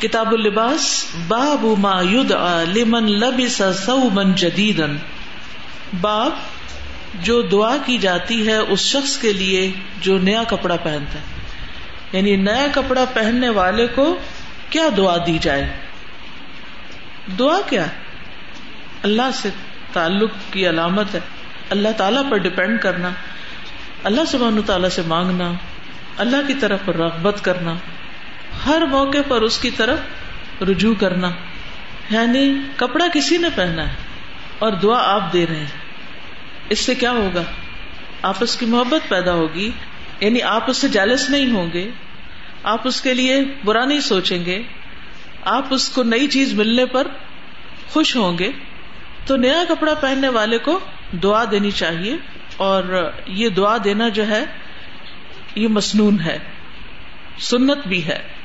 کتاب اللباس، باب ما يدعى لمن لبس ثوبا جديدا باب جو دعا کی جاتی ہے اس شخص کے لیے جو نیا کپڑا پہنتا ہے۔ یعنی نیا کپڑا پہننے والے کو کیا دعا دی جائے؟ دعا کیا؟ اللہ سے تعلق کی علامت ہے۔ اللہ تعالیٰ پر ڈپینڈ کرنا۔ اللہ سبحانہ تعالیٰ سے مانگنا۔ اللہ کی طرف رغبت کرنا۔ ہر موقع پر اس کی طرف رجوع کرنا یعنی کپڑا کسی نے پہنا ہے اور دعا آپ دے رہے ہیں۔ اس سے کیا ہوگا؟ آپس کی محبت پیدا ہوگی یعنی آپ اس سے جالس نہیں ہوں گے، آپ اس کے لیے برا نہیں سوچیں گے، آپ اس کو نئی چیز ملنے پر خوش ہوں گے۔ تو نیا کپڑا پہننے والے کو دعا دینی چاہیے اور یہ دعا دینا جو ہے، یہ مسنون ہے، سنت بھی ہے۔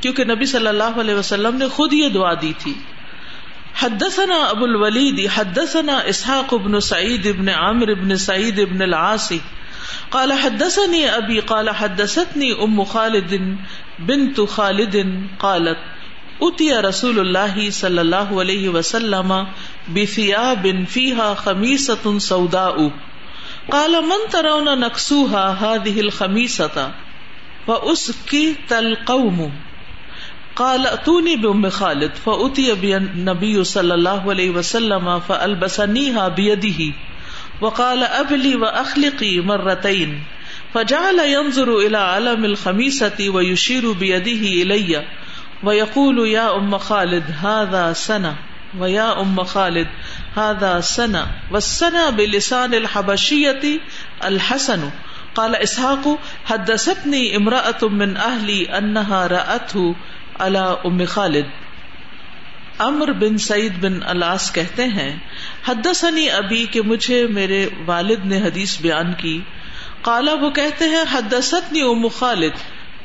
کیونکہ نبی صلی اللہ علیہ وسلم نے خود یہ دعا دی تھی۔ حدثنا ابو الولید، حدثنا اسحاق ابن سعید ابن عامر ابن سعید ابن العاصی۔ قال حدثني ابي قال حدثتني ام خالد بنت خالد قالت اتي رسول الله صلى الله عليه وسلم بثياب فيها خميسة سوداء۔ قال من ترون نكسوها هذه الخميسة فأسكت القوم۔ قال اتوني بام خالد فاتي النبي صلى الله عليه وسلم فالبسنيها بيده وقال ابلي واخلقي مرتين فجعل ينظر الى علم الخميسه ويشير بيده الي ويقول يا ام خالد هذا سنه ويا ام خالد هذا سنه والسنه بلسان الحبشيه الحسن قال، اسحاق حدثتني امراه من اهلي انها راته اللہ ام خالد۔ امر بن سعید بن الاس کہتے ہیں، حدثنی ابھی کہ مجھے میرے والد نے حدیث بیان کی۔ کالا وہ کہتے ہیں، حدثتنی ام خالد۔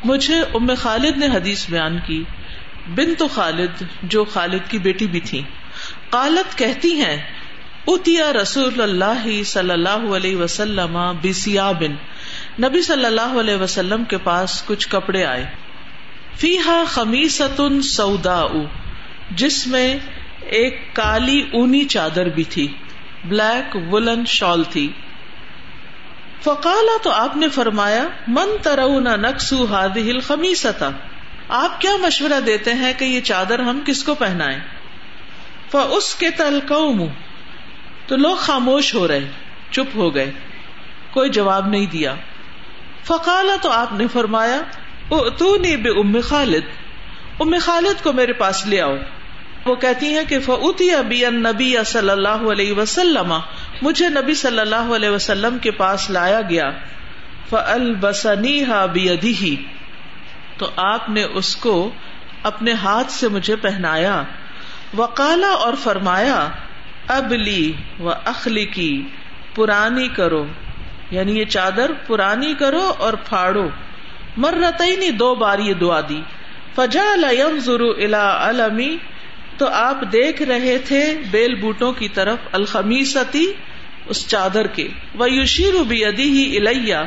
مجھے ام خالد نے حدیث بیان کی۔ بن تو خالد، جو خالد کی بیٹی بھی تھی۔ قالت، کہتی ہیں اتیا رسول اللہ صلی اللہ علیہ وسلم بن نبی صلی اللہ علیہ وسلم کے پاس کچھ کپڑے آئے۔ فی ہا خمیستن سودا جس میں ایک کالی اونی چادر بھی تھی، بلیک ولن شال تھی۔ فقالا تو آپ نے فرمایا، من ترونا نقصو ہاد ہل خمیستا آپ کیا مشورہ دیتے ہیں کہ یہ چادر ہم کس کو پہنائے اس کے تل تو لوگ خاموش ہو رہے، چپ ہو گئے، کوئی جواب نہیں دیا۔ فقالا تو آپ نے فرمایا تو نہیں بے ام خالد۔ ام خالد کو میرے پاس لے آؤ۔ وہ کہتی ہیں کہ فوتی ابی نبی صلی اللہ علیہ وسلم۔ مجھے نبی صلی اللہ علیہ وسلم کے پاس لایا گیا۔ فل بسنی ہا تو آپ نے اس کو اپنے ہاتھ سے مجھے پہنایا۔ وکالا اور فرمایا اب لی و اخلی کی پرانی کرو۔ یعنی یہ چادر پرانی کرو اور پھاڑو۔ مرتعینی دو بار یہ دعا دی۔ فجا الا علمی، تو آپ دیکھ رہے تھے بیل بوٹوں کی طرف الخمیستی اس چادر کے۔ وہ یوشیر بھی ادی ہی الیا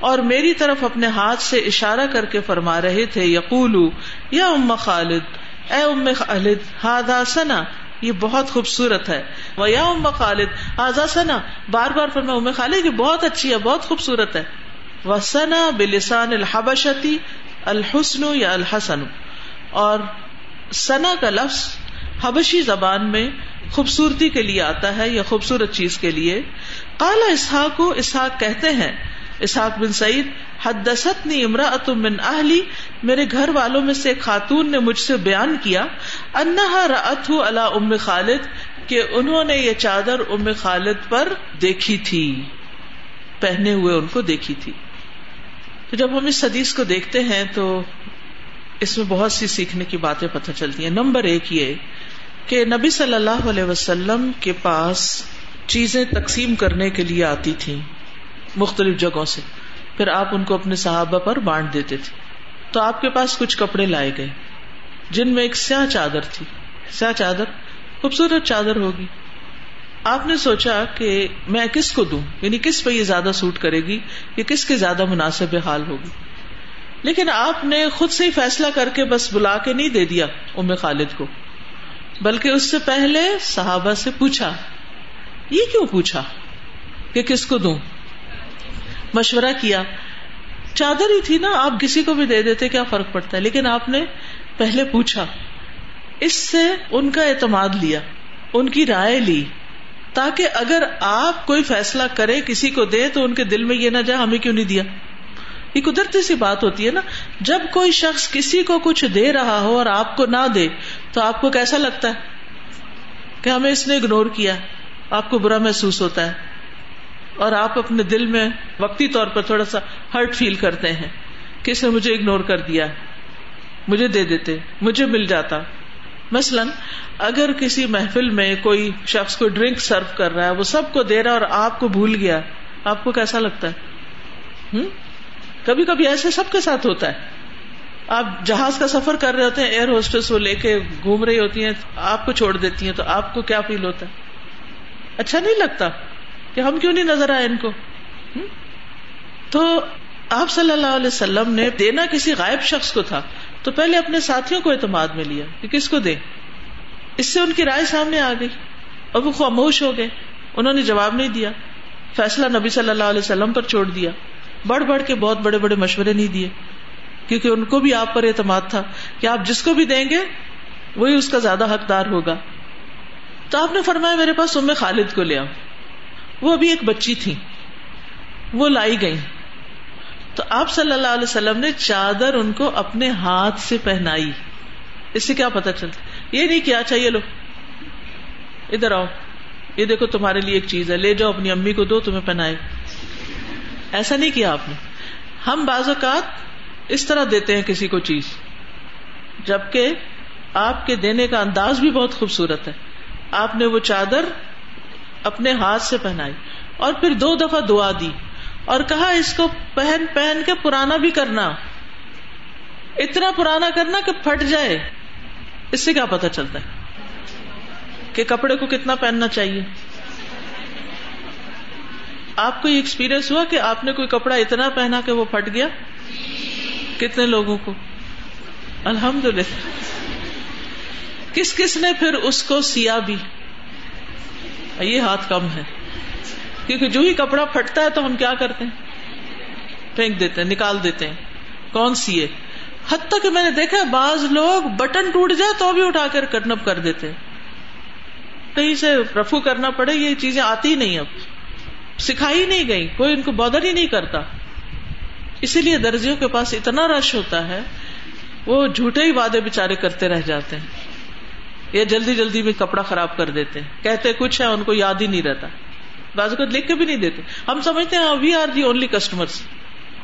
اور میری طرف اپنے ہاتھ سے اشارہ کر کے فرما رہے تھے یقول یا ام خالد، اے ام خالد ہاد سنا، یہ بہت خوبصورت ہے۔ وہ یا ام خالد ہاضا سنا، بار بار فرما ام خالد، یہ بہت اچھی ہے، بہت خوبصورت ہے۔ وسنا بلسان الحبشتی الحسن یا الحسن۔ اور سنا کا لفظ حبشی زبان میں خوبصورتی کے لیے آتا ہے یا خوبصورت چیز کے لیے۔ کالا اسحاق کو اسحاق کہتے ہیں، اسحاق بن سعید حدست نی امراۃ من اہلی، میرے گھر والوں میں سے ایک خاتون نے مجھ سے بیان کیا، انہا رأت اللہ ام خالد، کہ انہوں نے یہ چادر ام خالد پر دیکھی تھی، پہنے ہوئے ان کو دیکھی تھی۔ تو جب ہم اس حدیث کو دیکھتے ہیں تو اس میں بہت سی سیکھنے کی باتیں پتہ چلتی ہیں۔ نمبر ایک یہ کہ نبی صلی اللہ علیہ وسلم کے پاس چیزیں تقسیم کرنے کے لیے آتی تھی مختلف جگہوں سے۔ پھر آپ ان کو اپنے صحابہ پر بانٹ دیتے تھے۔ تو آپ کے پاس کچھ کپڑے لائے گئے، جن میں ایک سیاہ چادر تھی۔ سیاہ چادر، خوبصورت چادر ہوگی۔ آپ نے سوچا کہ میں کس کو دوں؟ یعنی کس پہ یہ زیادہ سوٹ کرے گی؟ یا کس کے زیادہ مناسب حال ہوگی؟ لیکن آپ نے خود سے ہی فیصلہ کر کے بس بلا کے نہیں دے دیا ام خالد کو، بلکہ اس سے پہلے صحابہ سے پوچھا، یہ کیوں پوچھا کہ کس کو دوں؟ مشورہ کیا، چادر ہی تھی نا، آپ کسی کو بھی دے دیتے، کیا فرق پڑتا ہے؟ لیکن آپ نے پہلے پوچھا، اس سے ان کا اعتماد لیا، ان کی رائے لی تاکہ اگر آپ کوئی فیصلہ کرے، کسی کو دے، تو ان کے دل میں یہ نہ جائے، ہمیں کیوں نہیں دیا؟ یہ قدرتی سی بات ہوتی ہے نا۔ جب کوئی شخص کسی کو کچھ دے رہا ہو اور آپ کو نہ دے، تو آپ کو کیسا لگتا ہے؟ کہ ہمیں اس نے اگنور کیا آپ کو برا محسوس ہوتا ہے۔ اور آپ اپنے دل میں وقتی طور پر تھوڑا سا ہرٹ فیل کرتے ہیں کہ اس نے مجھے اگنور کر دیا مجھے دے دیتے، مجھے مل جاتا۔ مثلاً اگر کسی محفل میں کوئی شخص کو ڈرنک سرو کر رہا ہے، وہ سب کو دے رہا ہے اور آپ کو بھول گیا، آپ کو کیسا لگتا ہے؟ کبھی کبھی ایسے سب کے ساتھ ہوتا ہے۔ آپ جہاز کا سفر کر رہے ہوتے ہیں، ایئر ہوسٹس وہ لے کے گھوم رہی ہوتی ہیں، آپ کو چھوڑ دیتی ہیں، تو آپ کو کیا فیل ہوتا ہے؟ اچھا نہیں لگتا کہ ہم کیوں نہیں نظر آئے ان کو؟ تو آپ صلی اللہ علیہ وسلم نے دینا کسی غائب شخص کو تھا تو پہلے اپنے ساتھیوں کو اعتماد میں لیا کہ کس کو دے؟ اس سے ان کی رائے سامنے آ گئی اور وہ خاموش ہو گئے۔ انہوں نے جواب نہیں دیا۔ فیصلہ نبی صلی اللہ علیہ وسلم پر چھوڑ دیا۔ بڑھ بڑھ کے بہت بڑے بڑے مشورے نہیں دیے۔ کیونکہ ان کو بھی آپ پر اعتماد تھا کہ آپ جس کو بھی دیں گے، وہی اس کا زیادہ حقدار ہوگا۔ تو آپ نے فرمایا، میرے پاس ام خالد کو لیا وہ ابھی ایک بچی تھی وہ لائی گئی تو آپ صلی اللہ علیہ وسلم نے چادر ان کو اپنے ہاتھ سے پہنائی۔ اس سے کیا پتا چلتا؟ یہ نہیں کیا اچھا چاہیے لو۔ ادھر آؤ۔ یہ دیکھو تمہارے لیے ایک چیز ہے۔ لے جاؤ، اپنی امی کو دو، تمہیں پہنائے ایسا نہیں کیا آپ نے۔ ہم بعض اوقات اس طرح دیتے ہیں کسی کو چیز، جبکہ آپ کے دینے کا انداز بھی بہت خوبصورت ہے۔ آپ نے وہ چادر اپنے ہاتھ سے پہنائی اور پھر دو دفعہ دعا دی۔ اور کہا اس کو پہن پہن کے پرانا بھی کرنا، اتنا پرانا کرنا کہ پھٹ جائے۔ اس سے کیا پتا چلتا ہے کہ کپڑے کو کتنا پہننا چاہیے۔ آپ کو یہ ایکسپیرئنس ہوا کہ آپ نے کوئی کپڑا اتنا پہنا کہ وہ پھٹ گیا؟ کتنے لوگوں کو؟ الحمد للہ کس کس نے پھر اس کو سیا بھی؟ یہ ہاتھ کم ہے۔ کیونکہ جو ہی کپڑا پھٹتا ہے تو ہم کیا کرتے ہیں؟ پھینک دیتے ہیں، نکال دیتے ہیں۔ کون سی حتیٰ کہ میں نے دیکھا بعض لوگ بٹن ٹوٹ جائے تو بھی اٹھا کر کرنپ کر دیتے کہیں سے رفو کرنا پڑے، یہ چیزیں آتی ہی نہیں اب۔ سکھائی نہیں گئی، کوئی ان کو بادر ہی نہیں کرتا۔ اسی لیے درجیوں کے پاس اتنا رش ہوتا ہے، وہ جھوٹے ہی وعدے بےچارے کرتے رہ جاتے ہیں۔ یا جلدی جلدی میں کپڑا خراب کر دیتے ہیں۔ کہتے کچھ ہے، ان کو یاد ہی نہیں رہتا۔ بازو کو لکھ کے بھی نہیں دیتے۔ ہم سمجھتے ہیں we are the only customer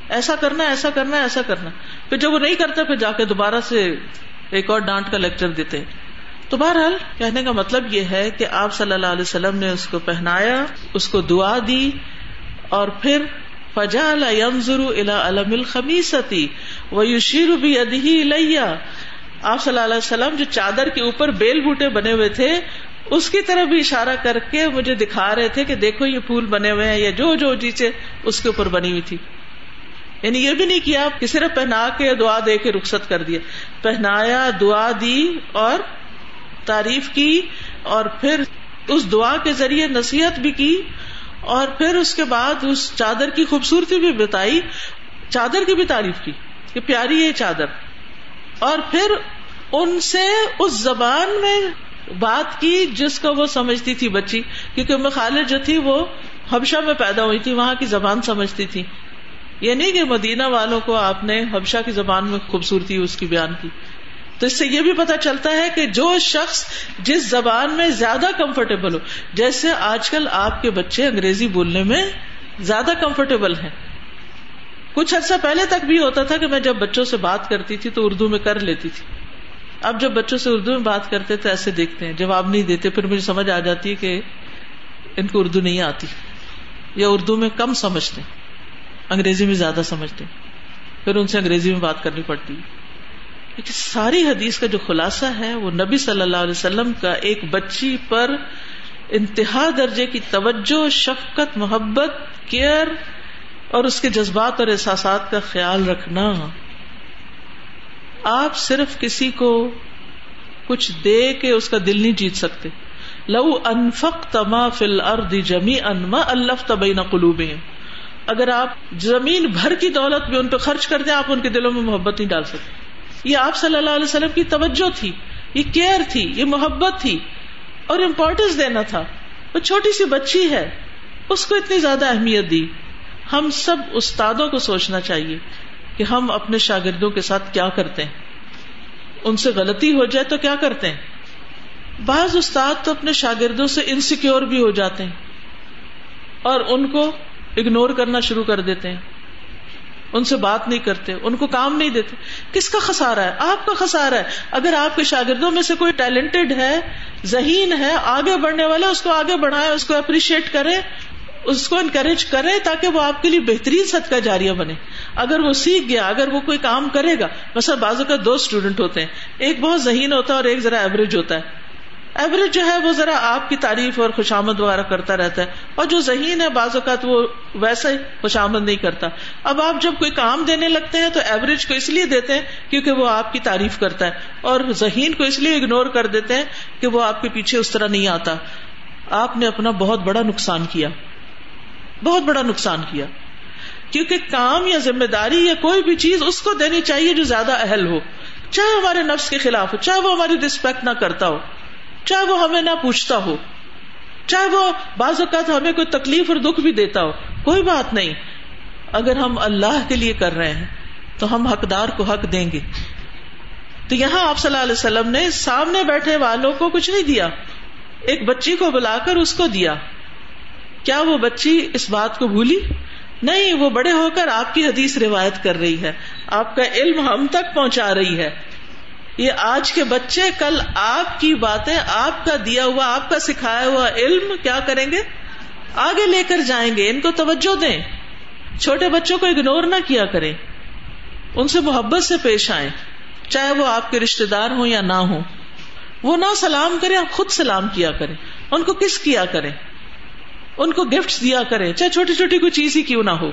ایسا کرنا ایسا کرنا ایسا کرنا۔ پھر جب وہ نہیں کرتا پھر جا کے دوبارہ سے ایک اور ڈانٹ کا لیکچر دیتے۔ تو بہرحال کہنے کا مطلب یہ ہے کہ آپ صلی اللہ علیہ وسلم نے اس کو پہنایا، اس کو دعا دی اور پھر فجا ضرو الا علم الخمیستی وہ یوشیر بھی ادھی لیا آپ صلی اللہ علیہ وسلم جو چادر کے اوپر بیل بوٹے بنے ہوئے تھے اس کی طرف بھی اشارہ کر کے مجھے دکھا رہے تھے کہ دیکھو یہ پھول بنے ہوئے ہیں یا جو جو چیزیں اس کے اوپر بنی ہوئی تھی۔ یعنی یہ بھی نہیں کیا کہ صرف پہنا کے دعا دے کے رخصت کر دیا پہنایا، دعا دی اور تعریف کی اور پھر اس دعا کے ذریعے نصیحت بھی کی اور پھر اس کے بعد اس چادر کی خوبصورتی بھی بتائی۔ چادر کی بھی تعریف کی کہ پیاری ہے چادر۔ اور پھر ان سے اس زبان میں بات کی جس کو وہ سمجھتی تھی بچی، کیونکہ میں خالد جو تھی وہ حبشہ میں پیدا ہوئی تھی، وہاں کی زبان سمجھتی تھی۔ یہ نہیں کہ مدینہ والوں کو آپ نے حبشہ کی زبان میں خوبصورتی، اس کی بیان کی۔ تو اس سے یہ بھی پتا چلتا ہے کہ جو شخص جس زبان میں زیادہ کمفرٹیبل ہو، جیسے آج کل آپ کے بچے انگریزی بولنے میں زیادہ کمفرٹیبل ہیں۔ کچھ عرصہ پہلے تک بھی ہوتا تھا کہ میں جب بچوں سے بات کرتی تھی تو اردو میں کر لیتی تھی۔ اب جب بچوں سے اردو میں بات کرتے تو ایسے دیکھتے ہیں، جواب نہیں دیتے، پھر مجھے سمجھ آ جاتی ہے کہ ان کو اردو نہیں آتی، یا اردو میں کم سمجھتے، انگریزی میں زیادہ سمجھتے، پھر ان سے انگریزی میں بات کرنی پڑتی۔ لیکن ساری حدیث کا جو خلاصہ ہے، وہ نبی صلی اللہ علیہ وسلم کا ایک بچی پر انتہا درجے کی توجہ، شفقت، محبت، کیئر اور اس کے جذبات اور احساسات کا خیال رکھنا آپ صرف کسی کو کچھ دے کے اس کا دل نہیں جیت سکتے۔ لو انفق تما فل ارد جمی انما الف تبین قلوب اگر آپ زمین بھر کی دولت بھی ان پہ خرچ کر دیں، آپ ان کے دلوں میں محبت نہیں ڈال سکتے۔ یہ آپ صلی اللہ علیہ وسلم کی توجہ تھی، یہ کیئر تھی، یہ محبت تھی۔ اور امپورٹینس دینا تھا۔ وہ چھوٹی سی بچی ہے، اس کو اتنی زیادہ اہمیت دی۔ ہم سب استادوں کو سوچنا چاہیے۔ کہ ہم اپنے شاگردوں کے ساتھ کیا کرتے ہیں؟ ان سے غلطی ہو جائے تو کیا کرتے ہیں؟ بعض استاد تو اپنے شاگردوں سے انسیکیور بھی ہو جاتے ہیں اور ان کو اگنور کرنا شروع کر دیتے ہیں۔ ان سے بات نہیں کرتے، ان کو کام نہیں دیتے۔ کس کا خسارا ہے؟ آپ کا خسارا ہے۔ اگر آپ کے شاگردوں میں سے کوئی ٹیلنٹڈ ہے، ذہین ہے، آگے بڑھنے والا، اس کو آگے بڑھائے، اس کو اپریشیٹ کرے اس کو انکریج کرے تاکہ وہ آپ کے لیے بہترین صدقہ جاریہ بنے۔ اگر وہ سیکھ گیا، اگر وہ کوئی کام کرے گا، مثلا بازو کا دو اسٹوڈنٹ ہوتے ہیں۔ ایک بہت ذہین ہوتا ہے اور ایک ذرا ایوریج ہوتا ہے۔ ایوریج جو ہے وہ ذرا آپ کی تعریف اور خوشامد وغیرہ کرتا رہتا ہے۔ اور جو ذہین ہے، بعض اوقات وہ ویسا ہی خوشامد نہیں کرتا۔ اب آپ جب کوئی کام دینے لگتے ہیں تو ایوریج کو اس لیے دیتے ہیں کیونکہ وہ آپ کی تعریف کرتا ہے۔ اور ذہین کو اس لیے اگنور کر دیتے ہیں کہ وہ آپ کے پیچھے اس طرح نہیں آتا۔ آپ نے اپنا بہت بڑا نقصان کیا۔ بہت بڑا نقصان کیا۔ کیونکہ کام یا ذمہ داری یا کوئی بھی چیز اس کو دینی چاہیے جو زیادہ اہل ہو۔ چاہے ہمارے نفس کے خلاف ہو، چاہے وہ ہماری ریسپیکٹ نہ کرتا ہو، چاہے وہ ہمیں نہ پوچھتا ہو۔ چاہے وہ بعض اوقات ہمیں کوئی تکلیف اور دکھ بھی دیتا ہو، کوئی بات نہیں۔ اگر ہم اللہ کے لیے کر رہے ہیں، تو ہم حقدار کو حق دیں گے۔ تو یہاں آپ صلی اللہ علیہ وسلم نے سامنے بیٹھے والوں کو کچھ نہیں دیا۔ ایک بچی کو بلا کر اس کو دیا۔ کیا وہ بچی اس بات کو بھولی؟ نہیں، وہ بڑے ہو کر آپ کی حدیث روایت کر رہی ہے۔ آپ کا علم ہم تک پہنچا رہی ہے۔ یہ آج کے بچے کل آپ کی باتیں آپ کا دیا ہوا، آپ کا سکھایا ہوا علم کیا کریں گے؟ آگے لے کر جائیں گے، ان کو توجہ دیں۔ چھوٹے بچوں کو اگنور نہ کیا کریں۔ ان سے محبت سے پیش آئیں۔ چاہے وہ آپ کے رشتے دار ہوں یا نہ ہوں۔ وہ نہ سلام کرے آپ خود سلام کیا کریں۔ ان کو کس کیا کریں؟ ان کو گفٹ دیا کریں چاہے چھوٹی چھوٹی کوئی چیز ہی کیوں نہ ہو۔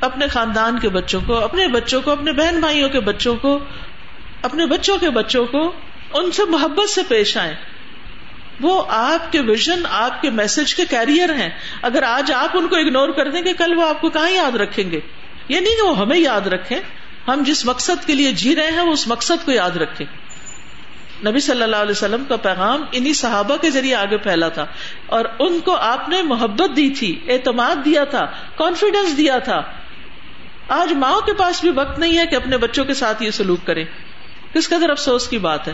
اپنے خاندان کے بچوں کو، اپنے بچوں کو، اپنے بہن بھائیوں کے بچوں کو، اپنے بچوں کے بچوں کو ان سے محبت سے پیش آئے وہ آپ کے ویژن آپ کے میسج کے کیریئر ہیں۔ اگر آج آپ ان کو اگنور کر دیں گے، کل وہ آپ کو کہاں یاد رکھیں گے؟ یہ نہیں کہ وہ ہمیں یاد رکھیں، ہم جس مقصد کے لیے جی رہے ہیں، وہ اس مقصد کو یاد رکھیں۔ نبی صلی اللہ علیہ وسلم کا پیغام انہیں صحابہ کے ذریعے آگے پھیلا تھا اور ان کو آپ نے محبت دی تھی، اعتماد دیا تھا کانفیڈینس دیا تھا۔ آج ماں کے پاس بھی وقت نہیں ہے کہ اپنے بچوں کے ساتھ یہ سلوک کریں۔ کس قدر افسوس کی بات ہے۔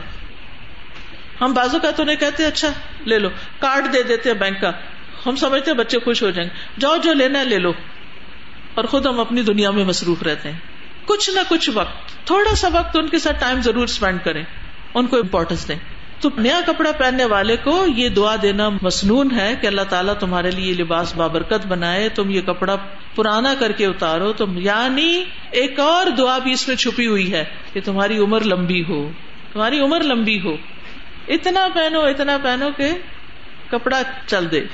ہم بازو کا تو نہیں کہتے اچھا لے لو، کارڈ دے دیتے ہیں بینک کا۔ ہم سمجھتے ہیں بچے خوش ہو جائیں گے۔ جاؤ، جو لینا ہے لے لو۔ اور خود ہم اپنی دنیا میں مصروف رہتے ہیں۔ کچھ نہ کچھ وقت، تھوڑا سا وقت ان کے ساتھ ٹائم ضرور اسپینڈ کریں۔ ان کو امپورٹینس دیں۔ تو نیا کپڑا پہننے والے کو یہ دعا دینا مصنون ہے کہ اللہ تعالیٰ تمہارے لیے لباس بابرکت بنائے، تم یہ کپڑا پرانا کر کے اتارو، تم یعنی ایک اور دعا بھی اس میں چھپی ہوئی ہے کہ تمہاری عمر لمبی ہو۔ تمہاری عمر لمبی ہو۔ اتنا پہنو اتنا پہنو کہ کپڑا چل دے۔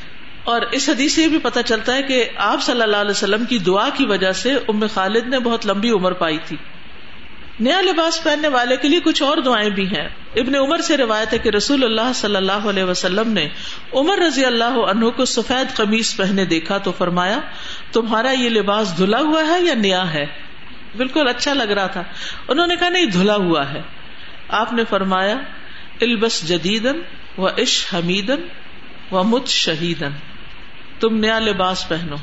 اور اس حدیث سے یہ بھی پتا چلتا ہے کہ آپ صلی اللہ علیہ وسلم کی دعا کی وجہ سے ام خالد نے بہت لمبی عمر پائی تھی۔ نیا لباس پہننے والے کے لیے کچھ اور دعائیں بھی ہیں۔ ابن عمر سے روایت ہے کہ رسول اللہ صلی اللہ علیہ وسلم نے عمر رضی اللہ عنہ کو سفید قمیص پہنے دیکھا تو فرمایا، تمہارا یہ لباس دھلا ہوا ہے یا نیا ہے؟ بالکل اچھا لگ رہا تھا۔ انہوں نے کہا، نہیں، دھلا ہوا ہے۔ آپ نے فرمایا، البس جدیدن و عش حمیدن و مت شہیدن تم نیا لباس پہنو۔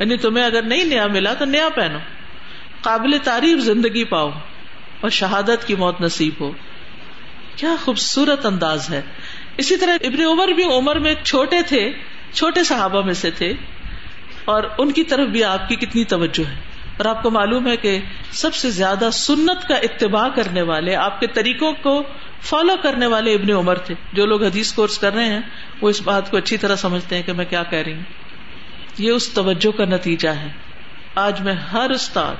یعنی تمہیں اگر نہیں نیا ملا تو نیا پہنو۔ قابل تعریف زندگی پاؤ اور شہادت کی موت نصیب ہو۔ کیا خوبصورت انداز ہے۔ اسی طرح ابن عمر بھی عمر میں چھوٹے تھے، چھوٹے صحابہ میں سے تھے۔ اور ان کی طرف بھی آپ کی کتنی توجہ ہے۔ اور آپ کو معلوم ہے کہ سب سے زیادہ سنت کا اتباع کرنے والے، آپ کے طریقوں کو فالو کرنے والے ابن عمر تھے۔ جو لوگ حدیث کورس کر رہے ہیں، وہ اس بات کو اچھی طرح سمجھتے ہیں کہ میں کیا کہہ رہی ہوں۔ یہ اس توجہ کا نتیجہ ہے۔ آج میں ہر استاد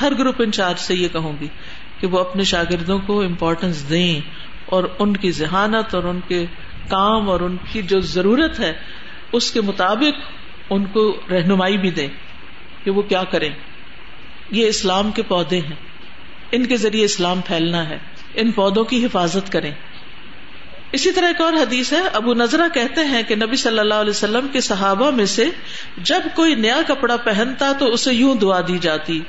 ہر گروپ انچارج سے یہ کہوں گی کہ وہ اپنے شاگردوں کو امپورٹینس دیں اور ان کی ذہانت اور ان کے کام اور ان کی جو ضرورت ہے، اس کے مطابق ان کو رہنمائی بھی دیں کہ وہ کیا کریں۔ یہ اسلام کے پودے ہیں۔ ان کے ذریعے اسلام پھیلنا ہے۔ ان پودوں کی حفاظت کریں۔ اسی طرح ایک اور حدیث ہے، ابو نظرا کہتے ہیں کہ نبی صلی اللہ علیہ وسلم کے صحابہ میں سے جب کوئی نیا کپڑا پہنتا تو اسے یوں دعا دی جاتی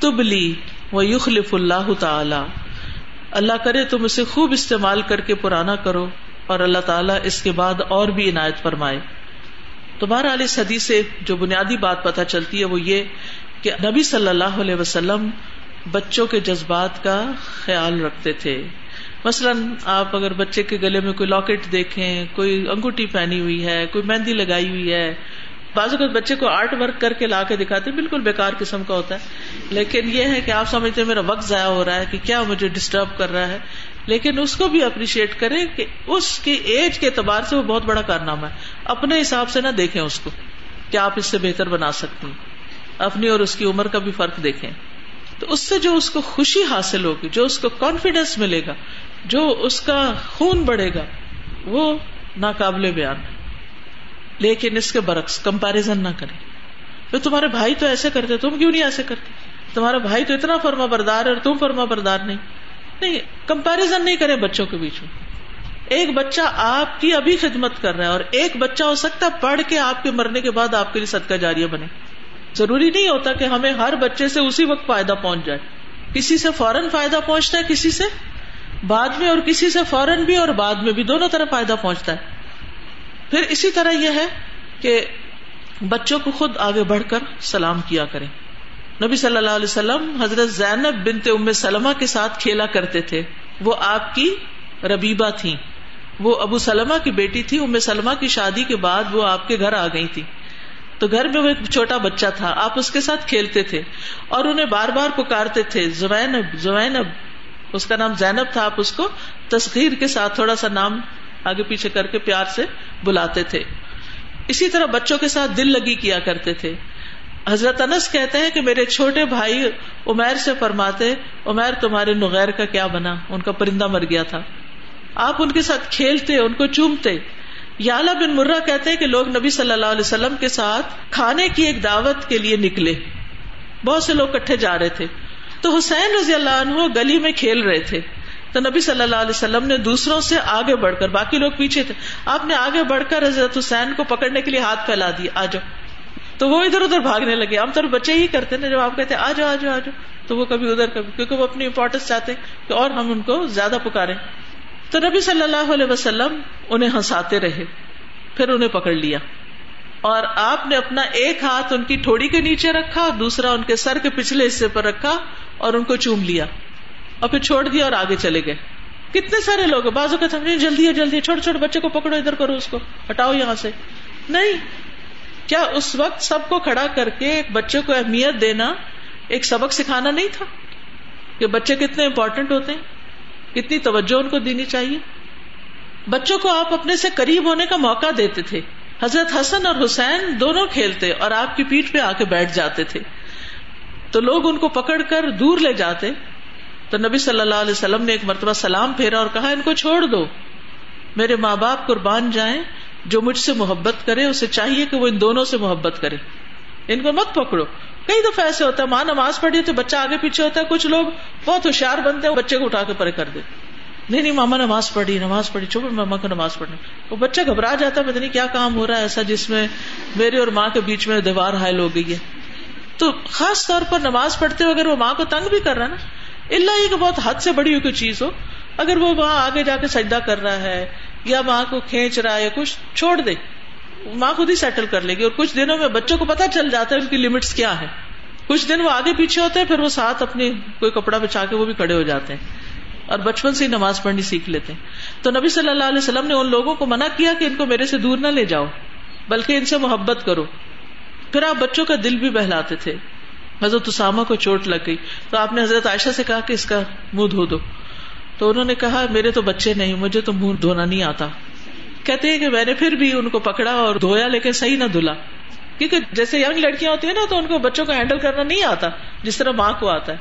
تبلی و یخلف اللہ تعالی۔ اللہ کرے تم اسے خوب استعمال کر کے پرانا کرو اور اللہ تعالیٰ اس کے بعد اور بھی عنایت فرمائے۔ تو بہرحال اس حدیث سے جو بنیادی بات پتہ چلتی ہے وہ یہ کہ نبی صلی اللہ علیہ وسلم بچوں کے جذبات کا خیال رکھتے تھے۔ مثلاً آپ اگر بچے کے گلے میں کوئی لاکٹ دیکھیں، کوئی انگوٹی پہنی ہوئی ہے، کوئی مہندی لگائی ہوئی ہے بعض اوقات بچے کو آرٹ ورک کر کے لا کے دکھاتے بالکل بےکار قسم کا ہوتا ہے۔ لیکن یہ ہے کہ آپ سمجھتے میرا وقت ضائع ہو رہا ہے کہ کیا مجھے ڈسٹرب کر رہا ہے۔ لیکن اس کو بھی اپریشیٹ کرے کہ اس کی ایج کے اعتبار سے وہ بہت بڑا کارنامہ ہے۔ اپنے حساب سے نہ دیکھیں اس کو کہ آپ اس سے بہتر بنا سکتی اپنی اور اس کی عمر کا بھی فرق دیکھیں۔ تو اس سے جو اس کو خوشی حاصل ہوگی، جو اس کو کانفیڈینس ملے گا، جو اس کا خون بڑھے گا، وہ ناقابل بیان۔ ہے لیکن اس کے برعکس کمپیرزن نہ کرے تو تمہارے بھائی تو ایسے کرتے، تم کیوں نہیں ایسے کرتے؟ تمہارا بھائی تو اتنا فرما بردار ہے اور تم فرما بردار نہیں۔ نہیں کمپیرزن نہیں کرے بچوں کے بیچ میں۔ ایک بچہ آپ کی ابھی خدمت کر رہا ہے اور ایک بچہ ہو سکتا ہے پڑھ کے آپ کے مرنے کے بعد آپ کے لیے صدقہ جاریہ بنے۔ ضروری نہیں ہوتا کہ ہمیں ہر بچے سے اسی وقت فائدہ پہنچ جائے۔ کسی سے فوراً فائدہ پہنچتا ہے، کسی سے بعد میں اور کسی سے فوراً بھی اور بعد میں بھی، دونوں طرح فائدہ پہنچتا ہے۔ پھر اسی طرح یہ ہے کہ بچوں کو خود آگے بڑھ کر سلام کیا کریں۔ نبی صلی اللہ علیہ وسلم حضرت زینب بنتے ام سلمہ کے ساتھ کھیلا کرتے تھے۔ وہ آپ کی ربیبا تھی وہ ابو سلمہ کی بیٹی تھی۔ ام سلمہ کی شادی کے بعد وہ آپ کے گھر آ گئی تھی۔ تو گھر میں وہ ایک چھوٹا بچہ تھا۔ آپ اس کے ساتھ کھیلتے تھے اور انہیں بار بار پکارتے تھے۔ زوینب زوینب، اس کا نام زینب تھا۔ آپ اس کو تصغیر کے ساتھ تھوڑا سا نام آگے پیچھے کر کے پیار سے بلاتے تھے۔ اسی طرح بچوں کے ساتھ دل لگی کیا کرتے تھے۔ حضرت انس کہتے ہیں کہ میرے چھوٹے بھائی عمیر سے فرماتے، عمیر، تمہارے نغیر کا کیا بنا؟ ان کا پرندہ مر گیا تھا۔ آپ ان کے ساتھ کھیلتے، ان کو چومتے۔ یالا بن مرہ کہتے ہیں کہ لوگ نبی صلی اللہ علیہ وسلم کے ساتھ کھانے کی ایک دعوت کے لیے نکلے۔ بہت سے لوگ کٹھے جا رہے تھے۔ تو حسین رضی اللہ عنہ گلی میں کھیل رہے تھے۔ تو نبی صلی اللہ علیہ وسلم نے دوسروں سے آگے بڑھ کر، باقی لوگ پیچھے تھے، آپ نے آگے بڑھ کر حضرت حسین کو پکڑنے کے لیے ہاتھ پھیلا دیا آ جاؤ۔ تو وہ ادھر ادھر بھاگنے لگے۔ ہم تو بچے ہی کرتے نا، جب آپ کہتے آ جاؤ آ جاؤ آ جاؤ۔ تو وہ کبھی ادھر، کبھی، کیونکہ وہ اپنی امپورٹینس چاہتے ہیں کہ اور ہم ان کو زیادہ پکارے تو نبی صلی اللہ علیہ وسلم انہیں ہنساتے رہے، پھر انہیں پکڑ لیا۔ اور آپ نے اپنا ایک ہاتھ ان کی ٹھوڑی کے نیچے رکھا، دوسرا ان کے سر کے پچھلے حصے پر رکھا اور ان کو چوم لیا۔ اور پھر چھوڑ دیا اور آگے چلے گئے۔ کتنے سارے لوگ بازو کا جلدی ہے، جلدی چھوٹے چھوٹے بچے کو پکڑو، ادھر کرو اس کو، ہٹاؤ یہاں سے۔ نہیں، کیا اس وقت سب کو کھڑا کر کے ایک بچے کو اہمیت دینا ایک سبق سکھانا نہیں تھا؟ کہ بچے کتنے امپورٹینٹ ہوتے ہیں، کتنی توجہ ان کو دینی چاہیے۔ بچوں کو آپ اپنے سے قریب ہونے کا موقع دیتے تھے۔ حضرت حسن اور حسین دونوں کھیلتے اور آپ کی پیٹ پہ آ کے بیٹھ جاتے تھے۔ تو لوگ ان کو پکڑ کر دور لے جاتے۔ تو نبی صلی اللہ علیہ وسلم نے ایک مرتبہ سلام پھیرا اور کہا، ان کو چھوڑ دو۔ میرے ماں باپ قربان جائیں، جو مجھ سے محبت کرے، اسے چاہیے کہ وہ ان دونوں سے محبت کرے۔ ان کو مت پکڑو۔ کئی دفعہ ایسے ہوتا ہے، ماں نماز پڑھی تو بچہ آگے پیچھے ہوتا ہے، کچھ لوگ بہت ہوشیار بنتے ہیں بچے کو اٹھا کے پرے کر دے۔ نہیں نہیں، ماما نماز پڑھی نماز پڑھی چوپ ماما کو نماز پڑھنی وہ بچہ گھبرا جاتا ہے، پتہ نہیں کیا کام ہو رہا ہے، ایسا جس میں میرے اور ماں کے بیچ میں دیوار حائل ہو گئی ہے۔ تو خاص طور پر نماز پڑھتے ہوئے اگر وہ ماں کو تنگ بھی کر رہا ہے نا اللہ یہ کہ بہت حد سے بڑی ہوئی کوئی چیز ہو، اگر وہ وہاں آگے جا کے سجدہ کر رہا ہے یا ماں کو کھینچ رہا ہے یا کچھ، چھوڑ دے۔ ماں خود ہی سیٹل کر لے گی۔ اور کچھ دنوں میں بچوں کو پتا چل جاتا ہے ان کی لمٹس کیا ہے کچھ دن وہ آگے پیچھے ہوتے ہیں، پھر وہ ساتھ اپنی کوئی کپڑا بچا کے وہ بھی کھڑے ہو جاتے ہیں۔ اور بچپن سے ہی نماز پڑھنی سیکھ لیتے ہیں۔ تو نبی صلی اللہ علیہ وسلم نے ان لوگوں کو منع کیا کہ ان کو میرے سے دور نہ لے جاؤ، بلکہ ان سے محبت کرو۔ پھر آپ بچوں کا دل بھی بہلاتے تھے۔ حضرت اسامہ کو چوٹ لگ گئی۔ تو آپ نے حضرت عائشہ سے کہا کہ اس کا منہ دھو دو۔ تو انہوں نے کہا، میرے تو بچے نہیں، مجھے تو منہ دھونا نہیں آتا۔ کہتے ہیں کہ میں نے پھر بھی ان کو پکڑا اور دھویا، لیکن صحیح نہ دھلا۔ کیونکہ جیسے ینگ لڑکیاں ہوتی ہیں نا، تو ان کو بچوں کو ہینڈل کرنا نہیں آتا، جس طرح ماں کو آتا ہے۔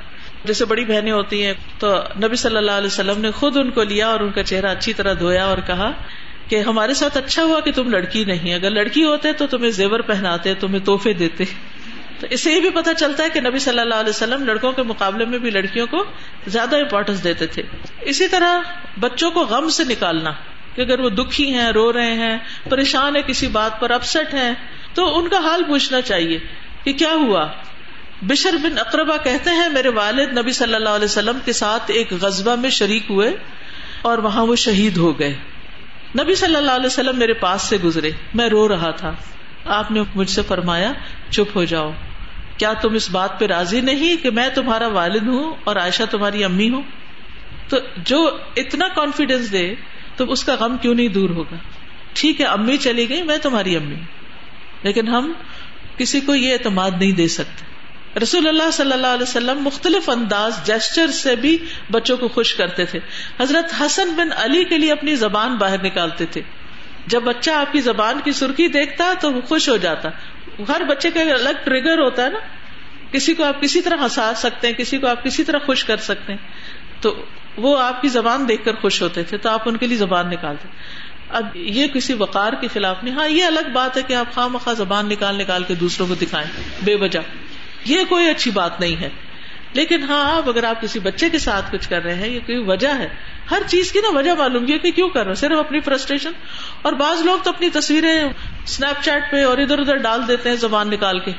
جیسے بڑی بہنیں ہوتی ہیں، تو نبی صلی اللہ علیہ وسلم نے خود ان کو لیا اور ان کا چہرہ اچھی طرح دھویا اور کہا کہ ہمارے ساتھ اچھا ہوا کہ تم لڑکی نہیں، اگر لڑکی ہوتے تو تمہیں زیور پہناتے، تمہیں توحفے دیتے۔ تو اس سے یہ بھی پتا چلتا ہے کہ نبی صلی اللہ علیہ وسلم لڑکوں کے مقابلے میں بھی لڑکیوں کو زیادہ امپورٹینس دیتے تھے۔ اسی طرح بچوں کو غم سے نکالنا، کہ اگر وہ دکھی ہیں، رو رہے ہیں، پریشان ہے کسی بات پر اپسٹ ہیں، تو ان کا حال پوچھنا چاہیے کہ کیا ہوا؟ بشر بن اقربا کہتے ہیں، میرے والد نبی صلی اللہ علیہ وسلم کے ساتھ ایک غزبہ میں شریک ہوئے اور وہاں وہ شہید ہو گئے۔ نبی صلی اللہ علیہ وسلم میرے پاس سے گزرے، میں رو رہا تھا۔ آپ نے مجھ سے فرمایا، چپ ہو جاؤ۔ کیا تم اس بات پہ راضی نہیں کہ میں تمہارا والد ہوں اور عائشہ تمہاری امی ہوں؟ تو جو اتنا کانفیڈینس دے تو اس کا غم کیوں نہیں دور ہوگا؟ ٹھیک ہے، امی چلی گئی، میں تمہاری امی۔ لیکن ہم کسی کو یہ اعتماد نہیں دے سکتے۔ رسول اللہ صلی اللہ علیہ وسلم مختلف انداز جیسچر سے بھی بچوں کو خوش کرتے تھے۔ حضرت حسن بن علی کے لیے اپنی زبان باہر نکالتے تھے۔ جب بچہ آپ کی زبان کی سرخی دیکھتا تو وہ خوش ہو جاتا ہر بچے کا الگ ٹریگر ہوتا ہے نا کسی کو آپ کسی طرح ہنسا سکتے ہیں، کسی کو آپ کسی طرح خوش کر سکتے ہیں۔ تو وہ آپ کی زبان دیکھ کر خوش ہوتے تھے، تو آپ ان کے لیے زبان نکالتے۔ اب یہ کسی وقار کے خلاف نہیں ہاں یہ الگ بات ہے کہ آپ خواہ مخواہ زبان نکال نکال کے دوسروں کو دکھائیں، بے وجہ۔ یہ کوئی اچھی بات نہیں ہے۔ لیکن ہاں اب اگر آپ کسی بچے کے ساتھ کچھ کر رہے ہیں، یہ کوئی وجہ ہے۔ ہر چیز کی نا وجہ معلوم کی کیوں کر رہے صرف اپنی فرسٹریشن اور بعض لوگ تو اپنی تصویریں اسنیپ چیٹ پہ اور ادھر ادھر ڈال دیتے ہیں زبان نکال کے۔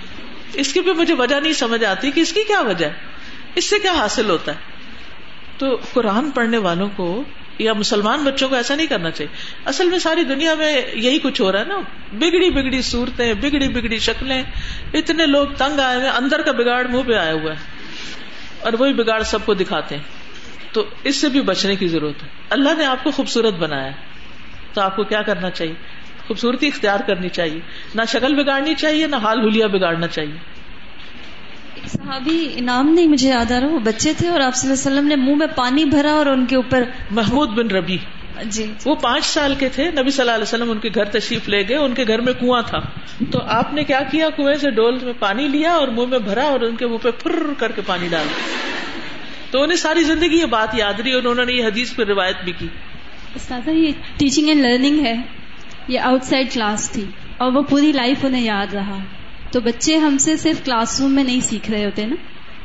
اس کی بھی مجھے وجہ نہیں سمجھ آتی کہ اس کی کیا وجہ ہے۔ اس سے کیا حاصل ہوتا ہے؟ تو قرآن پڑھنے والوں کو یا مسلمان بچوں کو ایسا نہیں کرنا چاہیے۔ اصل میں ساری دنیا میں یہی کچھ ہو رہا ہے نا۔ بگڑی بگڑی صورتیں، بگڑی بگڑی شکلیں۔ اتنے لوگ تنگ آئے ہوئے اندر کا بگاڑ منہ پہ آیا ہوا ہے۔ اور وہی بگاڑ سب کو دکھاتے ہیں۔ تو اس سے بھی بچنے کی ضرورت ہے۔ اللہ نے آپ کو خوبصورت بنایا تو آپ کو کیا کرنا چاہیے؟ خوبصورتی اختیار کرنی چاہیے۔ نہ شکل بگاڑنی چاہیے نہ حال ہولیا بگاڑنا چاہیے۔ صحابی انعام نہیں مجھے یاد آ رہا وہ بچے تھے اور آپ صلی اللہ علیہ وسلم نے منہ میں پانی بھرا اور ان کے اوپر محمود بن ربی جی۔ وہ پانچ سال کے تھے نبی صلی اللہ علیہ وسلم ان کے گھر تشریف لے گئے ان کے گھر میں کنواں تھا۔ تو آپ نے کیا کیا؟ کنویں سے ڈول میں پانی لیا اور منہ میں بھرا اور ان کے منہ پہ پھر کر کے پانی ڈال۔ تو انہیں ساری زندگی یہ بات یاد رہی اور انہوں نے یہ حدیث پہ روایت بھی کی۔ استاذہ یہ ٹیچنگ اینڈ لرننگ ہے۔ یہ آؤٹ سائڈ کلاس تھی اور وہ پوری لائف انہیں یاد رہا۔ تو بچے ہم سے صرف کلاس روم میں نہیں سیکھ رہے ہوتے نا۔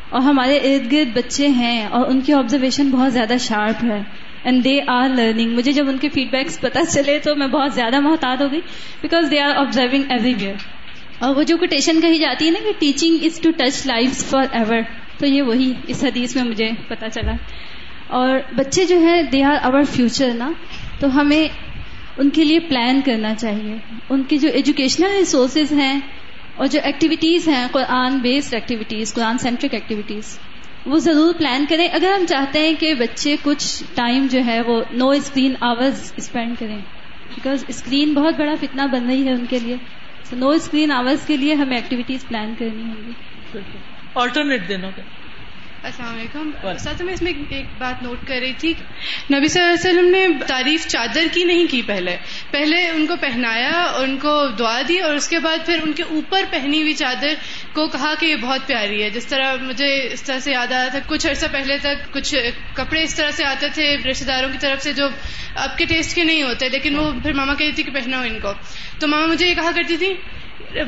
اور ہمارے ارد گرد بچے ہیں اور ان کی آبزرویشن بہت زیادہ شارپ ہے۔ اینڈ دے آر لرننگ مجھے جب ان کے فیڈ بیکس پتا چلے تو میں بہت زیادہ محتاط ہو گئی because they are observing everywhere اور وہ جو کوٹیشن کہی جاتی ہے نا کہ teaching is to touch life forever تو یہ وہی اس حدیث میں مجھے پتا چلا. اور بچے جو ہے دے آر اوور فیوچر نا. تو ہمیں ان کے لیے پلان کرنا چاہیے. ان کی جو ایجوکیشنل ریسورسز ہیں اور جو ایکٹیویٹیز ہیں Quran based activities Quran centric activities وہ ضرور پلان کریں۔ اگر ہم چاہتے ہیں کہ بچے کچھ ٹائم جو ہے وہ نو اسکرین آورز اسپینڈ کریں بیکاز اسکرین بہت بڑا فتنا بن رہی ہے ان کے لیے۔ نو اسکرین آورز کے لیے ہمیں ایکٹیویٹیز پلان کرنی ہوں گی آلٹرنیٹ دینا السلام علیکم۔ ساتھ میں اس میں ایک بات نوٹ کر رہی تھی نبی صلی اللہ علیہ وسلم نے تعریف چادر کی نہیں کی پہلے۔ پہلے ان کو پہنایا ان کو دعا دی اور اس کے بعد پھر ان کے اوپر پہنی ہوئی چادر کو کہا کہ یہ بہت پیاری ہے۔ جس طرح مجھے اس طرح سے یاد آ رہا تھا کچھ عرصہ پہلے تک کچھ کپڑے اس طرح سے آتے تھے رشتے داروں کی طرف سے جو آپ کے ٹیسٹ کے نہیں ہوتے لیکن وہ پھر ماما کہتی تھی کہ پہنا ہو ان کو۔ تو ماما مجھے یہ کہا کرتی تھی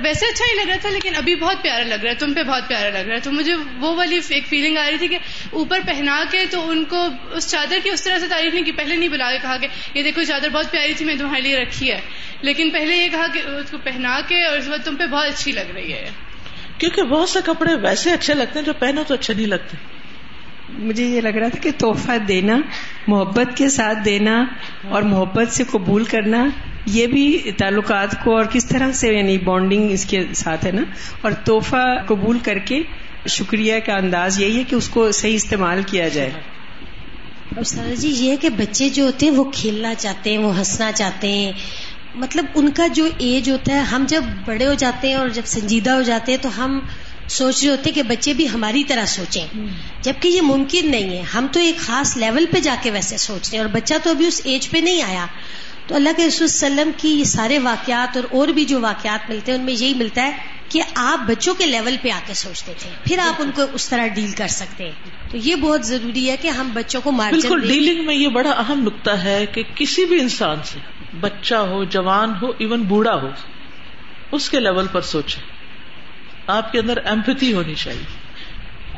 ویسے اچھا ہی لگ رہا تھا لیکن ابھی بہت پیارا لگ رہا ہے تم پہ بہت پیارا لگ رہا ہے۔ تو مجھے وہ والی ایک فیلنگ آ رہی تھی کہ اوپر پہنا کے تو ان کو اس چادر کی اس طرح سے تعریف نہیں کی پہلے نہیں بلا کے کہا کہ یہ دیکھو چادر بہت پیاری تھی میں تمہارے لیے رکھی ہے۔ لیکن پہلے یہ کہا کہ اس کو پہنا کے اور اس وقت تم پہ بہت اچھی لگ رہی ہے۔ کیونکہ بہت سے کپڑے ویسے اچھے لگتے ہیں جو پہنو تو اچھے نہیں لگتے۔ مجھے یہ لگ رہا تھا کہ تحفہ دینا محبت کے ساتھ دینا اور محبت سے قبول کرنا یہ بھی تعلقات کو اور کس طرح سے یعنی بانڈنگ اس کے ساتھ ہے نا؟ اور تحفہ قبول کر کے شکریہ کا انداز یہی ہے کہ اس کو صحیح استعمال کیا جائے۔ سر جی یہ ہے کہ بچے جو ہوتے ہیں وہ کھیلنا چاہتے ہیں وہ ہنسنا چاہتے ہیں۔ مطلب ان کا جو ایج ہوتا ہے ہم جب بڑے ہو جاتے ہیں اور جب سنجیدہ ہو جاتے ہیں تو ہم سوچ رہے ہوتے ہیں کہ بچے بھی ہماری طرح سوچیں۔ جبکہ یہ ممکن نہیں ہے۔ ہم تو ایک خاص لیول پہ جا کے ویسے سوچ رہے ہیں اور بچہ تو ابھی اس ایج پہ نہیں آیا۔ تو اللہ کے رسول وسلم کی یہ سارے واقعات اور اور بھی جو واقعات ملتے ہیں ان میں یہی ملتا ہے کہ آپ بچوں کے لیول پہ آ کے سوچتے تھے۔ پھر آپ ان کو اس طرح ڈیل کر سکتے ہیں۔ تو یہ بہت ضروری ہے کہ ہم بچوں کو مار بالکل ڈیلنگ میں یہ بڑا اہم نقطہ ہے کہ کسی بھی انسان سے بچہ ہو جوان ہو ایون بوڑھا ہو اس کے لیول پر سوچے آپ کے اندر ایمپتی ہونی چاہیے۔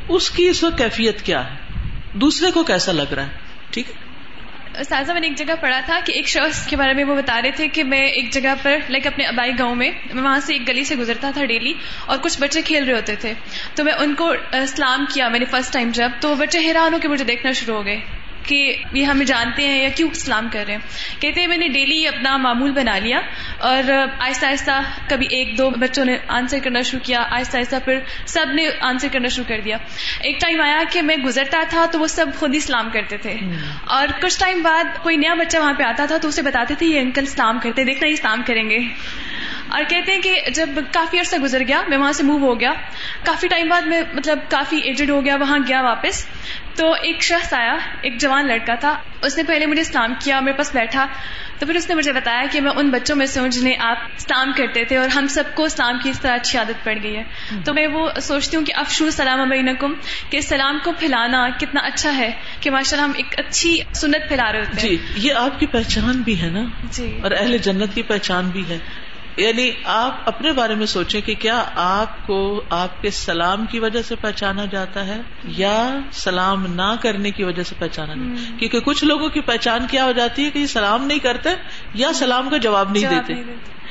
اس کی اس وقت کیفیت کیا ہے؟ دوسرے کو کیسا لگ رہا ہے؟ ٹھیک ہے؟ سازا میں نے ایک جگہ پڑھا تھا کہ ایک شخص کے بارے میں وہ بتا رہے تھے کہ میں ایک جگہ پر لائک اپنے ابائی گاؤں میں میں وہاں سے ایک گلی سے گزرتا تھا ڈیلی اور کچھ بچے کھیل رہے ہوتے تھے۔ تو میں ان کو سلام کیا میں نے فرسٹ ٹائم جب، تو بچے حیران ہو کے مجھے دیکھنا شروع ہو گئے۔ کہ یہ ہمیں جانتے ہیں یا کیوں سلام کر رہے ہیں۔ کہتے ہیں میں نے ڈیلی اپنا معمول بنا لیا اور آہستہ آہستہ کبھی ایک دو بچوں نے آنسر کرنا شروع کیا آہستہ آہستہ پھر سب نے آنسر کرنا شروع کر دیا۔ ایک ٹائم آیا کہ میں گزرتا تھا تو وہ سب خود ہی سلام کرتے تھے۔ اور کچھ ٹائم بعد کوئی نیا بچہ وہاں پہ آتا تھا تو اسے بتاتے تھے یہ انکل سلام کرتے دیکھنا یہ سلام کریں گے۔ اور کہتے ہیں کہ جب کافی عرصہ گزر گیا میں وہاں سے موو ہو گیا۔ کافی ٹائم بعد میں مطلب کافی ایجڈ ہو گیا وہاں گیا واپس۔ تو ایک شخص آیا ایک جوان لڑکا تھا۔ اس نے پہلے مجھے اسلام کیا میرے پاس بیٹھا۔ تو پھر اس نے مجھے بتایا کہ میں ان بچوں میں سے ہوں جنہیں آپ اسلام کرتے تھے اور ہم سب کو اسلام کی اس طرح اچھی عادت پڑ گئی ہے۔ تو میں وہ سوچتی ہوں کہ افشو سلام بینکم کہ سلام کو پھیلانا کتنا اچھا ہے کہ ماشاء اللہ ہم ایک اچھی سنت پھیلا رہے ہوتے ہیں۔ جی یہ آپ کی پہچان بھی ہے نا؟ جی۔ اور اہل جنت کی پہچان بھی ہے۔ یعنی آپ اپنے بارے میں سوچیں کہ کیا آپ کو آپ کے سلام کی وجہ سے پہچانا جاتا ہے یا سلام نہ کرنے کی وجہ سے پہچانا جاتا ہے؟ کیونکہ کچھ لوگوں کی پہچان کیا ہو جاتی ہے کہ یہ سلام نہیں کرتے یا سلام کا جواب نہیں دیتے۔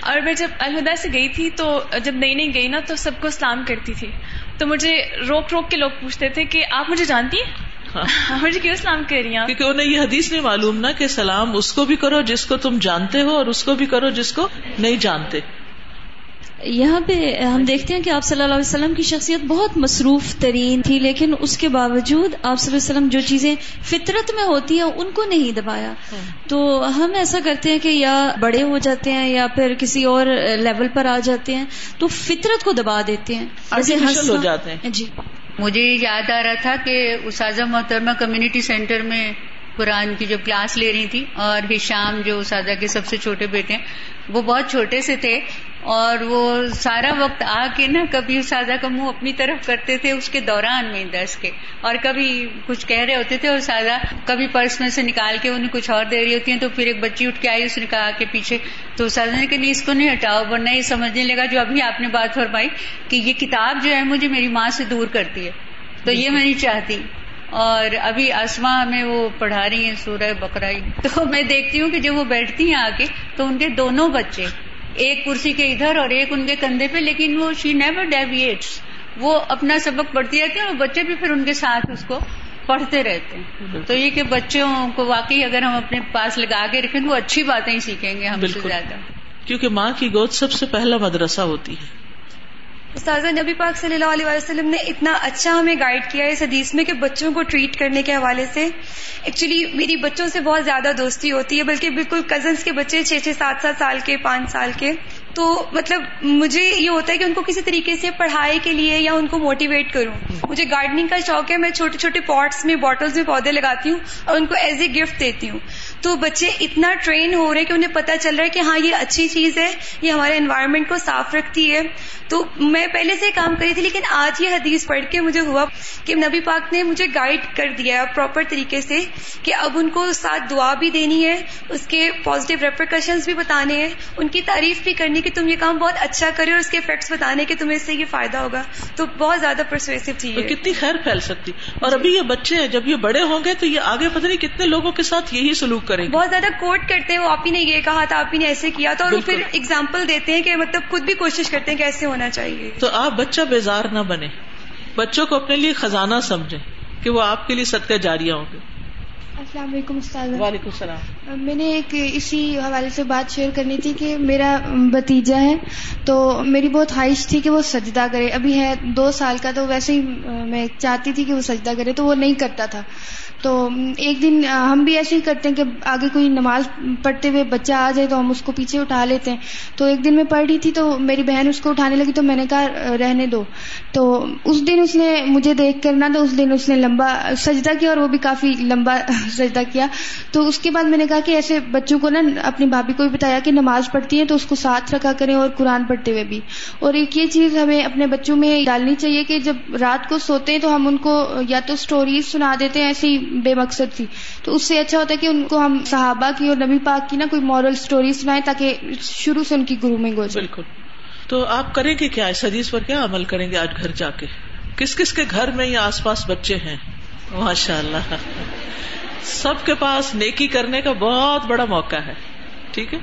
اور میں جب الہدا سے گئی تھی تو جب نئی نئی گئی نا تو سب کو سلام کرتی تھی۔ تو مجھے روک روک کے لوگ پوچھتے تھے کہ آپ مجھے جانتی ہیں؟ مجھے کیوں سلام کہہ رہی ہیں کیونکہ انہیں یہ حدیث نہیں معلوم نا کہ سلام اس کو بھی کرو جس کو تم جانتے ہو اور اس کو بھی کرو جس کو نہیں جانتے۔ یہاں پہ ہم دیکھتے ہیں کہ آپ صلی اللہ علیہ وسلم کی شخصیت بہت مصروف ترین تھی لیکن اس کے باوجود آپ صلی اللہ علیہ وسلم جو چیزیں فطرت میں ہوتی ہیں ان کو نہیں دبایا۔ تو ہم ایسا کرتے ہیں کہ یا بڑے ہو جاتے ہیں یا پھر کسی اور لیول پر آ جاتے ہیں تو فطرت کو دبا دیتے ہیں۔ ہو جاتے ہیں۔ جی۔ مجھے یاد آ رہا تھا کہ اساتذہ محترمہ کمیونٹی سینٹر میں قرآن کی جو کلاس لے رہی تھی اور ہشام جو اساتذہ کے سب سے چھوٹے بیٹے ہیں، وہ بہت چھوٹے سے تھے اور وہ سارا وقت آ کے نا کبھی اساتذہ کا منہ اپنی طرف کرتے تھے اس کے دوران میں درس کے اور کبھی کچھ کہہ رہے ہوتے تھے اور سادہ کبھی پرس میں سے نکال کے انہیں کچھ اور دے رہی ہوتی ہیں تو پھر ایک بچی اٹھ کے آئی اس نے کہا کہ پیچھے تو اساتذہ نے کہ نہیں اس کو نہیں ہٹاؤ ورنہ یہ سمجھنے لگا جو ابھی آپ نے بات فرمائی کہ یہ کتاب جو ہے مجھے میری ماں سے دور کرتی ہے۔ تو یہ میں نہیں چاہتی۔ اور ابھی آسما میں وہ پڑھا رہی ہیں سورہ بکرائی تو میں دیکھتی ہوں کہ جب وہ بیٹھتی ہیں آ کے تو ان کے دونوں بچے ایک کرسی کے ادھر اور ایک ان کے کندھے پہ لیکن وہ شی نیور ڈیویٹس وہ اپنا سبق پڑھتی رہتی ہیں اور بچے بھی پھر ان کے ساتھ اس کو پڑھتے رہتے ہیں۔ تو یہ کہ بچوں کو واقعی اگر ہم اپنے پاس لگا کے رکھیں وہ اچھی باتیں ہی سیکھیں گے ہم سے زیادہ۔ کیونکہ ماں کی گود سب سے پہلا مدرسہ ہوتی ہے۔ استاذہ نبی پاک صلی اللہ علیہ وسلم نے اتنا اچھا ہمیں گائیڈ کیا اس حدیث میں کہ بچوں کو ٹریٹ کرنے کے حوالے سے۔ ایکچولی میری بچوں سے بہت زیادہ دوستی ہوتی ہے، بلکہ بالکل کزنس کے بچے چھ چھ سات سات سال کے، پانچ سال کے۔ تو مطلب مجھے یہ ہوتا ہے کہ ان کو کسی طریقے سے پڑھائی کے لیے یا ان کو موٹیویٹ کروں۔ مجھے گارڈننگ کا شوق ہے، میں چھوٹے چھوٹے پاٹس میں بوٹلس میں پودے لگاتی ہوں اور ان کو ایز اے گفٹ دیتی ہوں۔ تو بچے اتنا ٹرین ہو رہے ہیں کہ انہیں پتا چل رہا ہے کہ ہاں یہ اچھی چیز ہے، یہ ہمارے انوائرمنٹ کو صاف رکھتی ہے۔ تو میں پہلے سے کام کری تھی، لیکن آج یہ حدیث پڑھ کے مجھے ہوا کہ نبی پاک نے مجھے گائیڈ کر دیا پراپر طریقے سے کہ اب ان کو ساتھ دعا بھی دینی ہے، اس کے پازیٹیو ریپریکشنز بھی بتانے ہیں، ان کی تعریف بھی کرنی کہ تم یہ کام بہت اچھا کرے اور اس کے افیکٹس بتانے کہ تمہیں اس سے یہ فائدہ ہوگا تو بہت زیادہ پرسویسو تھی کتنی خیر پھیل سکتی۔ اور ابھی یہ بچے ہیں جب یہ بڑے ہوں گے تو یہ آگے پتہ نہیں کتنے لوگوں کے ساتھ یہی سلوک کریں بہت زیادہ کوٹ کرتے ہیں وہ آپ ہی نے یہ کہا تھا آپ ہی نے ایسے کیا تھا اور پھر اگزامپل دیتے ہیں کہ مطلب خود بھی کوشش کرتے ہیں کہ ایسے ہونا چاہیے۔ تو آپ بچہ بیزار نہ بنے بچوں کو اپنے لیے خزانہ سمجھے کہ وہ آپ کے لیے صدقہ جاریاں ہوں گے۔ السلام علیکم استاد۔ وعلیکم السلام۔ میں نے ایک اسی حوالے سے بات شیئر کرنی تھی کہ میرا بتیجا ہے تو میری بہت خواہش تھی کہ وہ سجدہ کرے۔ ابھی ہے دو سال کا تو ویسے ہی میں چاہتی تھی کہ وہ سجدہ کرے تو وہ نہیں کرتا تھا۔ تو ایک دن ہم بھی ایسے ہی کرتے ہیں کہ آگے کوئی نماز پڑھتے ہوئے بچہ آ جائے تو ہم اس کو پیچھے اٹھا لیتے ہیں۔ تو ایک دن میں پڑھ رہی تھی تو میری بہن اس کو اٹھانے لگی تو میں نے کہا رہنے دو۔ تو اس دن اس نے مجھے دیکھ کر نا تو اس دن اس نے لمبا سجدہ کیا اور وہ بھی کافی لمبا سجدہ کیا۔ تو اس کے بعد میں نے کہا کہ ایسے بچوں کو نا اپنی بھابھی کو بھی بتایا کہ نماز پڑھتی ہیں تو اس کو ساتھ رکھا کریں اور قرآن پڑھتے ہوئے بھی۔ اور ایک یہ چیز ہمیں اپنے بچوں میں ڈالنی چاہیے کہ جب رات کو سوتے ہیں تو ہم ان کو یا تو اسٹوریز سنا دیتے ہیں، ایسی بے مقصد تھی تو اس سے اچھا ہوتا ہے کہ ان کو ہم صحابہ کی اور نبی پاک کی نا کوئی مورل اسٹوری سنائیں تاکہ شروع سے ان کی گرومنگ ہو جائے بالکل۔ تو آپ کریں گے کیا؟ اس حدیث پر کیا عمل کریں گے آج گھر جا کے؟ کس کس کے گھر میں یا آس پاس بچے ہیں؟ ماشاء اللہ سب کے پاس نیکی کرنے کا بہت بڑا موقع ہے، ٹھیک ہے؟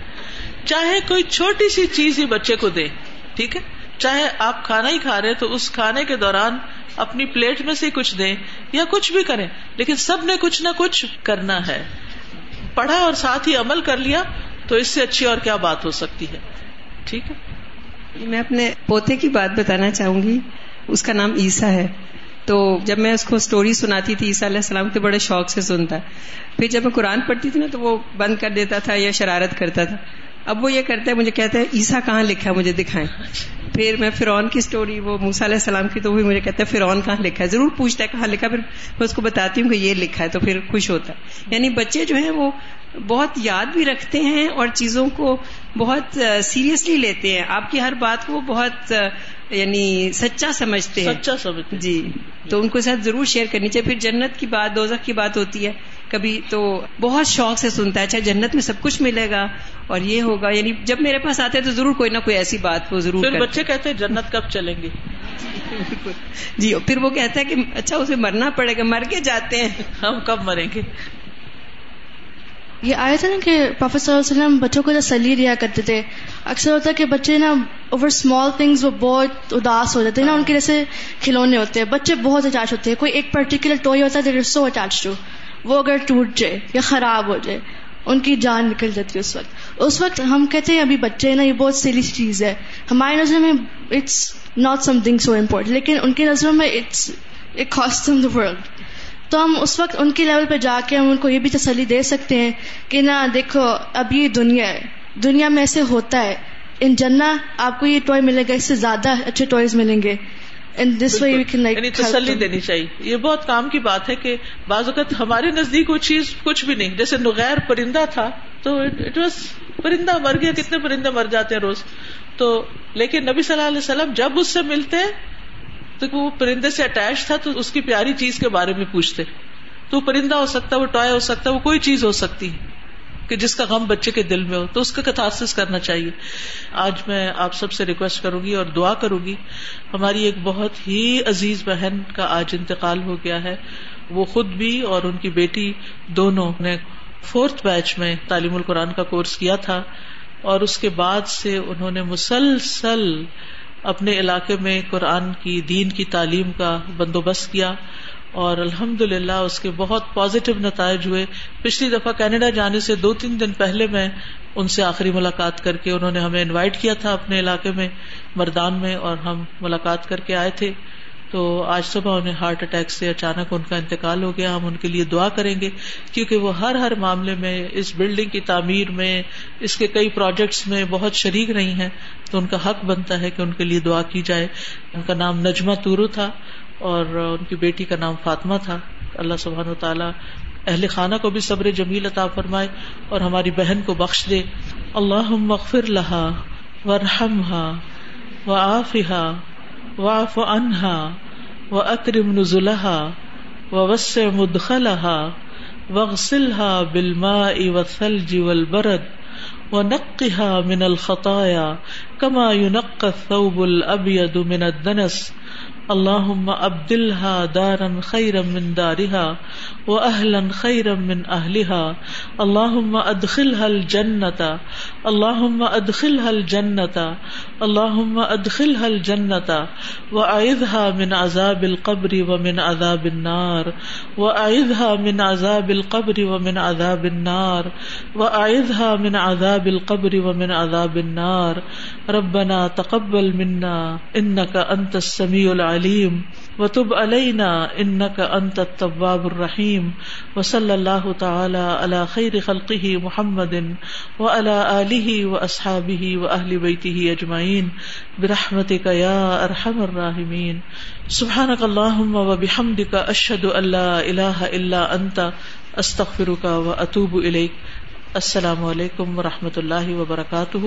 چاہے کوئی چھوٹی سی چیز ہی بچے کو دے، ٹھیک ہے؟ چاہے آپ کھانا ہی کھا رہے تو اس کھانے کے دوران اپنی پلیٹ میں سے کچھ دیں یا کچھ بھی کریں، لیکن سب نے کچھ نہ کچھ کرنا ہے۔ پڑھا اور ساتھ ہی عمل کر لیا تو اس سے اچھی اور کیا بات ہو سکتی ہے؟ ٹھیک ہے؟ میں اپنے پوتے کی بات بتانا چاہوں گی۔ اس کا نام عیسا ہے۔ تو جب میں اس کو اسٹوری سناتی تھی، عیسیٰ علیہ السلام تو بڑے شوق سے سنتا۔ پھر جب میں قرآن پڑھتی تھی نا، تو وہ بند کر دیتا تھا یا شرارت کرتا تھا۔ اب وہ یہ کرتا ہے، مجھے کہتا ہے عیسا کہاں لکھا ہے مجھے دکھائیں۔ پھر میں فرعون کی اسٹوری وہ موسا علیہ السلام کی، تو وہ مجھے کہتا ہے، فرعون کہاں لکھا ہے؟ ضرور پوچھتا ہے کہاں لکھا پھر میں اس کو بتاتی ہوں کہ یہ لکھا ہے، تو پھر خوش ہوتا ہے۔ یعنی بچے جو ہیں، وہ بہت یاد بھی رکھتے ہیں اور چیزوں کو بہت سیریسلی لیتے ہیں۔ آپ کی ہر بات کو بہت یعنی سچا سمجھتے ہیں۔ سچا سمجھتے جی۔ تو ان کو ساتھ ضرور شیئر کرنی چاہیے۔ پھر جنت کی بات دوزخ کی بات ہوتی ہے۔ کبھی تو بہت شوق سے سنتا ہے۔ اچھا جنت میں سب کچھ ملے گا اور یہ ہوگا۔ یعنی جب میرے پاس آتے ہیں تو ضرور کوئی نہ کوئی ایسی بات وہ ضرور پھر بچے کہتے ہیں جنت کب چلیں گے؟ جی پھر وہ کہتا ہے کہ اچھا اسے مرنا پڑے گا۔ مر کے جاتے ہیں۔ ہم کب مریں گے؟ یہ آیا تھا نا کہ پروفیسر صلی اللہ علیہ وسلم بچوں کو تسلی دیا کرتے تھے، اکثر ہوتا ہے کہ بچے نا اوور اسمال تھنگس وہ بہت اداس ہو جاتے ہیں نا، ان کے جیسے کھلونے ہوتے ہیں، بچے بہت اٹیچ ہوتے ہیں۔ کوئی ایک پرٹیکولر ٹوئی ہوتا ہے سو اٹیچ ٹو وہ اگر ٹوٹ جائے یا خراب ہو جائے، ان کی جان نکل جاتی ہے اس وقت۔ اس وقت ہم کہتے ہیں ابھی بچے نا، یہ بہت سیلی چیز ہے۔ ہماری نظر میں it's not something so important لیکن ان کی نظروں میں it's a cost the world تو ہم اس وقت ان کی لیول پہ جا کے ہم ان کو یہ بھی تسلی دے سکتے ہیں کہ نہ دیکھو اب یہ دنیا ہے۔ دنیا میں ایسے ہوتا ہے۔ ان جنا آپ کو یہ ٹوائے ملے گا اس سے زیادہ اچھے ٹوائز ملیں گے۔ یعنی تسلی دینی چاہیے۔ یہ بہت کام کی بات ہے کہ بعض اوقات ہمارے نزدیک وہ چیز کچھ بھی نہیں۔ جیسے نغیر پرندہ تھا تو اٹ واز پرندہ مر گیا۔ کتنے پرندے مر جاتے ہیں روز۔ تو لیکن نبی صلی اللہ علیہ وسلم جب اس سے ملتے تو وہ پرندے سے اٹیچ تھا تو اس کی پیاری چیز کے بارے میں پوچھتے۔ تو پرندہ ہو سکتا ہے، وہ ٹوائے ہو سکتا ہے، وہ کوئی چیز ہو سکتی ہے کہ جس کا غم بچے کے دل میں ہو، تو اس کا کتھارس کرنا چاہیے۔ آج میں آپ سب سے ریکویسٹ کروں گی اور دعا کروں گی، ہماری ایک بہت ہی عزیز بہن کا آج انتقال ہو گیا ہے۔ وہ خود بھی اور ان کی بیٹی دونوں نے فورتھ بیچ میں تعلیم القرآن کا کورس کیا تھا اور اس کے بعد سے انہوں نے مسلسل اپنے علاقے میں قرآن کی دین کی تعلیم کا بندوبست کیا اور الحمد للہ اس کے بہت پازیٹو نتائج ہوئے۔ پچھلی دفعہ کینیڈا جانے سے دو تین دن پہلے میں ان سے آخری ملاقات کر کے انہوں نے ہمیں انوائٹ کیا تھا اپنے علاقے میں، مردان میں، اور ہم ملاقات کر کے آئے تھے۔ تو آج صبح انہیں ہارٹ اٹیک سے اچانک ان کا انتقال ہو گیا۔ ہم ان کے لیے دعا کریں گے کیونکہ وہ ہر ہر معاملے میں اس بلڈنگ کی تعمیر میں، اس کے کئی پروجیکٹس میں بہت شریک نہیں ہے تو ان کا حق بنتا ہے کہ ان کے لیے دعا کی جائے۔ ان کا نام نجمہ تورو تھا اور ان کی بیٹی کا نام فاطمہ تھا۔ اللہ سبحان و تعالیٰ اہل خانہ کو بھی صبر جمیل عطا فرمائے اور ہماری بہن کو بخش دے۔ اللہ مغفر لہا ورحم ہا و آفا واف انہا و اکرم نزلہا و وس مدخلہا وغسلها بالماء والثلج والبرد ونقها من الخطايا كما ينقى الثوب الأبيض من الدنس اللهم ابدلها دارا خيرا من دارها واهلا خيرا من اهلها اللهم ادخلها الجنه اللهم ادخلها الجنه اللهم ادخلها الجنه واعذها من عذاب القبر ومن عذاب النار واعذها من عذاب القبر ومن عذاب النار واعذها من عذاب القبر ومن عذاب النار ربنا تقبل منا انك انت السميع العليم العلیم وتب علینا انك انت التواب الرحیم وصلی اللہ تعالی علی خیر خلقه محمد وعلى آله واصحابه واهل بيته اجمعین برحمتك یا ارحم الراحمین سبحانك اللهم وبحمدك اشهد ان لا اله الا انت استغفرك واتوب اليك السلام علیکم و رحمۃ اللہ وبرکاتہ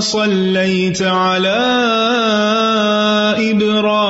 صليت على إبراهيم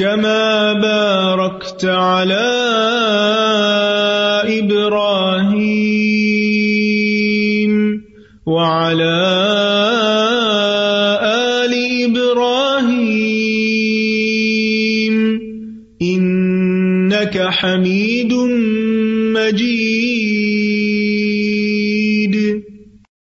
كما